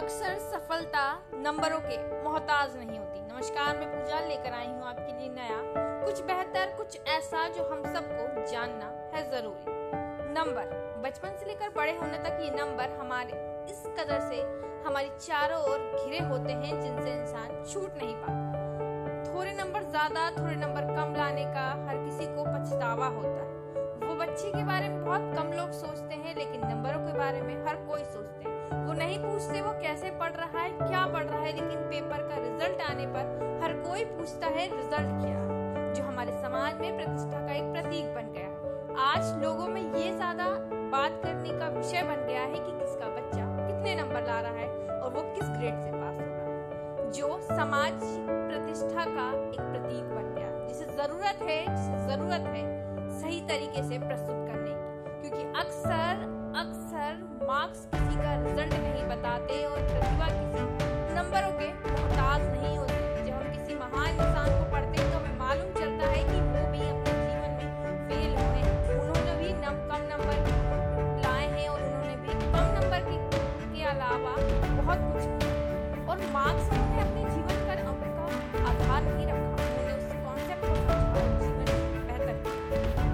अक्सर सफलता नंबरों के मोहताज नहीं होती। नमस्कार, मैं पूजा लेकर आई हूँ आपके लिए नया। कुछ बेहतर, कुछ ऐसा जो हम सबको जानना है ज़रूरी। नंबर। बचपन से लेकर बड़े होने तक ये नंबर हमारे, इस कदर से हमारी चारों ओर घिरे होते हैं जिनसे इंसान छूट नहीं पाता। थोड़े नंबर ज़्यादा, थोड़े नंबर कम लाने का हर किसी को पछतावा होता है। वो बच्चे के बारे में बहुत कम लोग सोचते हैं, लेकिन नंबरों के बारे में हर कोई सोचते हैं। वो नहीं पूछते, वो रहा है, क्या पढ़ रहा है, लेकिन पेपर का रिज़ल्ट आने पर हर कोई पूछता है रिज़ल्ट क्या जो हमारे समाज में प्रतिष्ठा का एक प्रतीक बन गया आज लोगों में ये ज़्यादा बात करने का विषय बन गया है कि किसका बच्चा कितने नंबर ला रहा है और वो किस ग्रेड से पास हो रहा है, जो समाज प्रतिष्ठा का एक प्रतीक बन गया जिसे ज़रूरत है, जिसे ज़रूरत है सही तरीके से प्रस्तुत करने की। क्योंकि अक्सर अक्सर मार्क्स किसी का रिज़ल्ट नहीं बताते बहुत कुछ और मांग मार्क्स